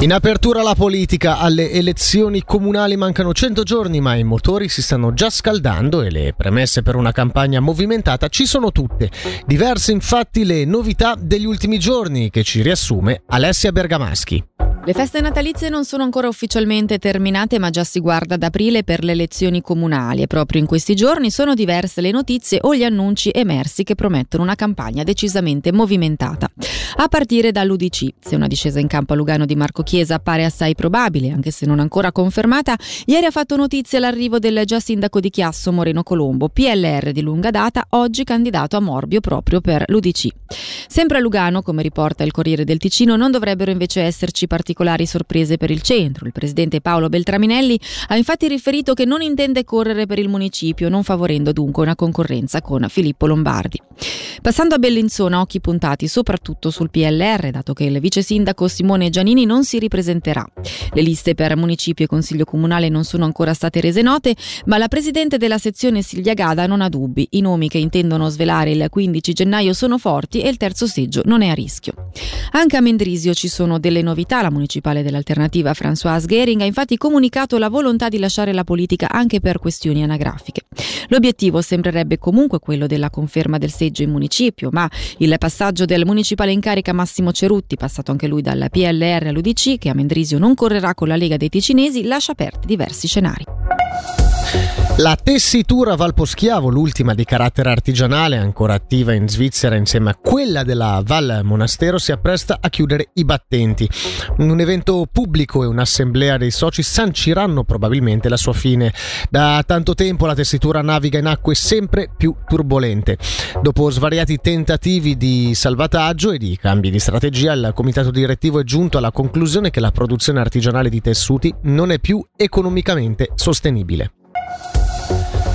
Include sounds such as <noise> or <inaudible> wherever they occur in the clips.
In apertura la politica, alle elezioni comunali mancano 100 giorni ma i motori si stanno già scaldando e le premesse per una campagna movimentata ci sono tutte. Diverse infatti le novità degli ultimi giorni che ci riassume Alessia Bergamaschi. Le feste natalizie non sono ancora ufficialmente terminate, ma già si guarda ad aprile per le elezioni comunali e proprio in questi giorni sono diverse le notizie o gli annunci emersi che promettono una campagna decisamente movimentata. A partire dall'UDC, se una discesa in campo a Lugano di Marco Chiesa appare assai probabile, anche se non ancora confermata, ieri ha fatto notizia l'arrivo del già sindaco di Chiasso Moreno Colombo, PLR di lunga data, oggi candidato a Morbio proprio per l'UDC. Sempre a Lugano, come riporta il Corriere del Ticino, non dovrebbero invece esserci particolari particolari sorprese per il centro. Il presidente Paolo Beltraminelli ha infatti riferito che non intende correre per il municipio, non favorendo dunque una concorrenza con Filippo Lombardi. Passando a Bellinzona, occhi puntati soprattutto sul PLR, dato che il vice sindaco Simone Giannini non si ripresenterà. Le liste per municipio e consiglio comunale non sono ancora state rese note, ma la presidente della sezione Silvia Gada non ha dubbi. I nomi che intendono svelare il 15 gennaio sono forti e il terzo seggio non è a rischio. Anche a Mendrisio ci sono delle novità. La municipale dell'alternativa Françoise Gehring ha infatti comunicato la volontà di lasciare la politica anche per questioni anagrafiche. L'obiettivo sembrerebbe comunque quello della conferma del seggio in municipio, ma il passaggio del municipale in carica Massimo Cerutti, passato anche lui dal PLR all'UDC, che a Mendrisio non correrà con la Lega dei Ticinesi, lascia aperti diversi scenari. La tessitura Valposchiavo, l'ultima di carattere artigianale, ancora attiva in Svizzera insieme a quella della Val Monastero, si appresta a chiudere i battenti. Un evento pubblico e un'assemblea dei soci sanciranno probabilmente la sua fine. Da tanto tempo la tessitura naviga in acque sempre più turbolente. Dopo svariati tentativi di salvataggio e di cambi di strategia, il comitato direttivo è giunto alla conclusione che la produzione artigianale di tessuti non è più economicamente sostenibile.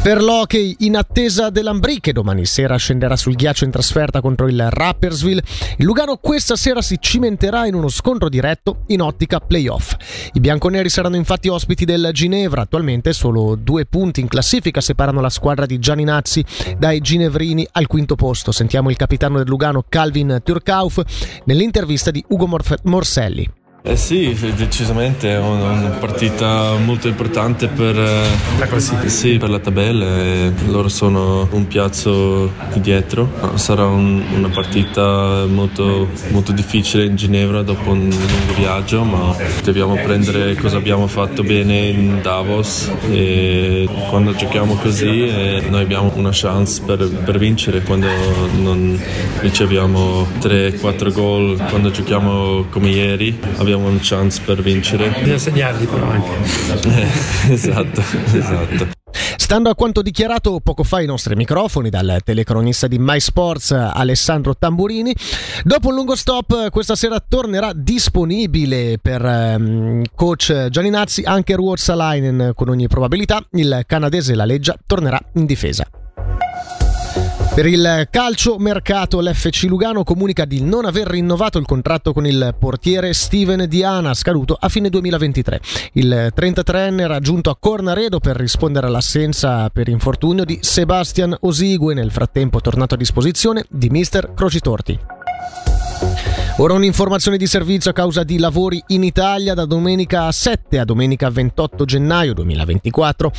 Per l'hockey, in attesa dell'Ambrì che domani sera scenderà sul ghiaccio in trasferta contro il Rappersville, il Lugano questa sera si cimenterà in uno scontro diretto in ottica playoff. I bianconeri saranno infatti ospiti del Ginevra, attualmente solo due punti in classifica separano la squadra di Gianni Nazzi dai ginevrini al quinto posto. Sentiamo il capitano del Lugano Calvin Turkauf nell'intervista di Ugo Morselli. Eh sì, decisamente è una partita molto importante per la classifica. Sì, per la tabella. loro sono un piazzo di dietro. Sarà un, una partita molto, molto difficile in Ginevra dopo un lungo viaggio, ma dobbiamo prendere cosa abbiamo fatto bene in Davos e quando giochiamo così eh, noi abbiamo una chance per, per vincere quando non riceviamo 3-4 gol, quando giochiamo come ieri. Abbiamo abbiamo un chance per vincere. Bisogna segnarli però anche. <laughs> Eh, esatto, esatto. Stando a quanto dichiarato poco fa ai nostri microfoni dal telecronista di MySports Alessandro Tamburini, dopo un lungo stop questa sera tornerà disponibile per um, coach Gianni Nazzi anche Ruotsalainen con ogni probabilità. Il canadese La Leggia tornerà in difesa. Per il calcio mercato l'FC Lugano comunica di non aver rinnovato il contratto con il portiere Steven Diana scaduto a fine 2023. Il 33enne era giunto a Cornaredo per rispondere all'assenza per infortunio di Sebastian Osigue, nel frattempo tornato a disposizione di mister Crocitorti. Ora un'informazione di servizio a causa di lavori in Italia da domenica 7 a domenica 28 gennaio 2024.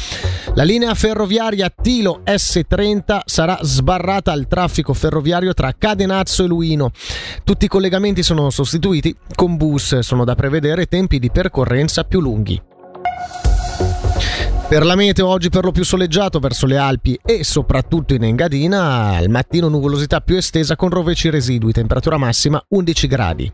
La linea ferroviaria Tilo S30 sarà sbarrata al traffico ferroviario tra Cadenazzo e Luino. Tutti i collegamenti sono sostituiti con bus, sono da prevedere tempi di percorrenza più lunghi. Per la meteo oggi per lo più soleggiato verso le Alpi e soprattutto in Engadina, al mattino nuvolosità più estesa con rovesci residui, temperatura massima 11 gradi.